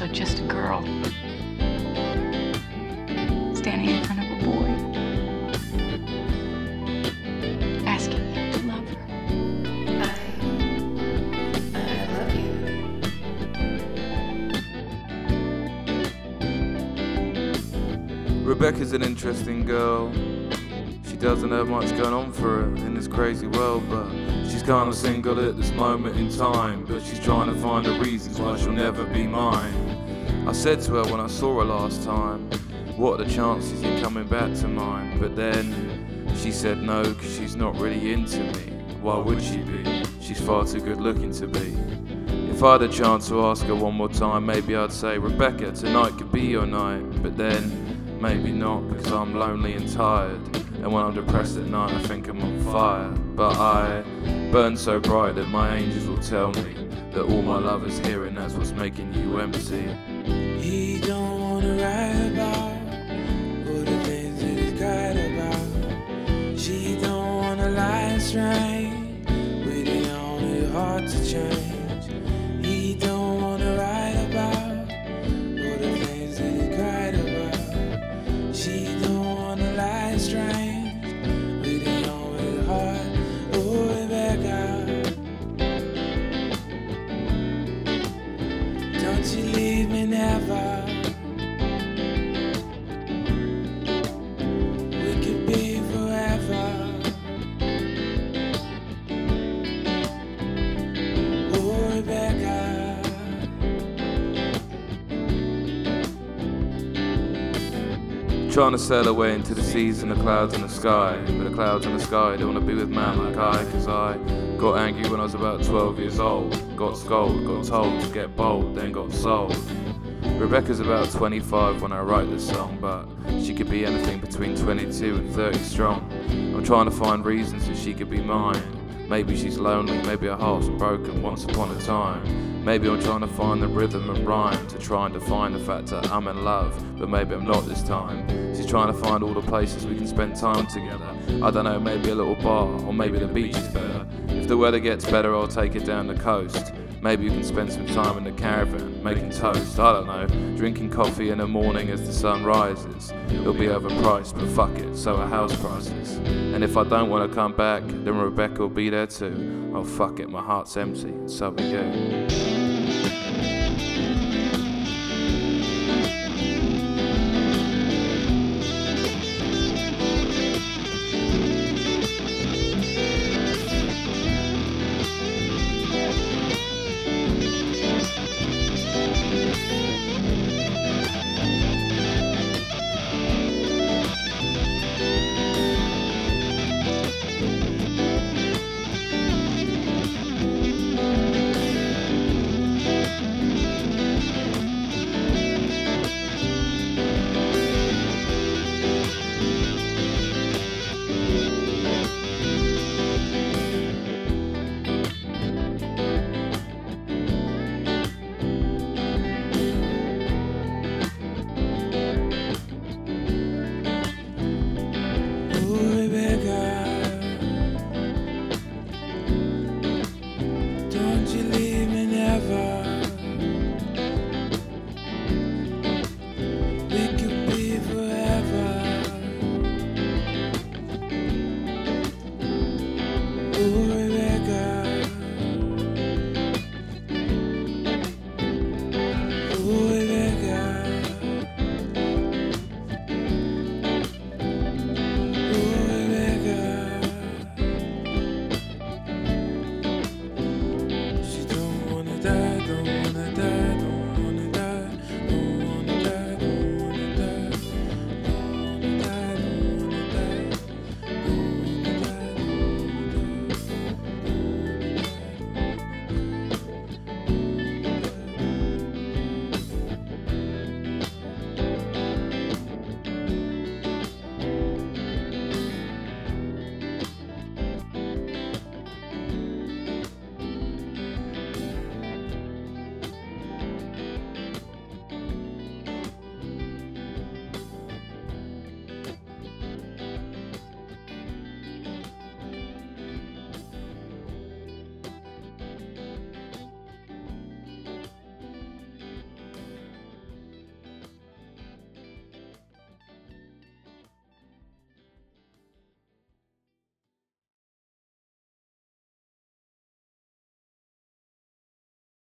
also just a girl standing in front of a boy asking him to love her. I, I love you. Rebecca's an interesting girl. She doesn't have much going on for her in this crazy world, but she's kinda single at this moment in time. But she's trying to find the reasons why she'll never be mine. I said to her when I saw her last time, What are the chances you're coming back to mine? But then she said no, cause she's not really into me. Why would she be? She's far too good looking to be. If I had a chance to ask her one more time, maybe I'd say, Rebecca, tonight could be your night. But then, maybe not, because I'm lonely and tired. And when I'm depressed at night, I think I'm on fire. But I burn so bright that my angels will tell me that all my love is here, and that's what's making you empty. Lie Trying to sail away into the seas and the clouds in the sky. But the clouds in the sky don't wanna be with man like I, cause I got angry when I was about 12 years old. Got scolded, got told to get bold, then got sold. Rebecca's about 25 when I write this song, but she could be anything between 22 and 30 strong. I'm trying to find reasons that she could be mine. Maybe she's lonely, maybe her heart's broken once upon a time. Maybe I'm trying to find the rhythm and rhyme to try and define the fact that I'm in love, but maybe I'm not this time. She's trying to find all the places we can spend time together. I don't know, maybe a little bar, or maybe the beach is better. If the weather gets better, I'll take it down the coast. Maybe you can spend some time in the caravan, making toast, I don't know, drinking coffee in the morning as the sun rises. It'll be overpriced, but fuck it, so are house prices. And if I don't want to come back, then Rebecca will be there too. Oh fuck it, my heart's empty, so are you. in the day.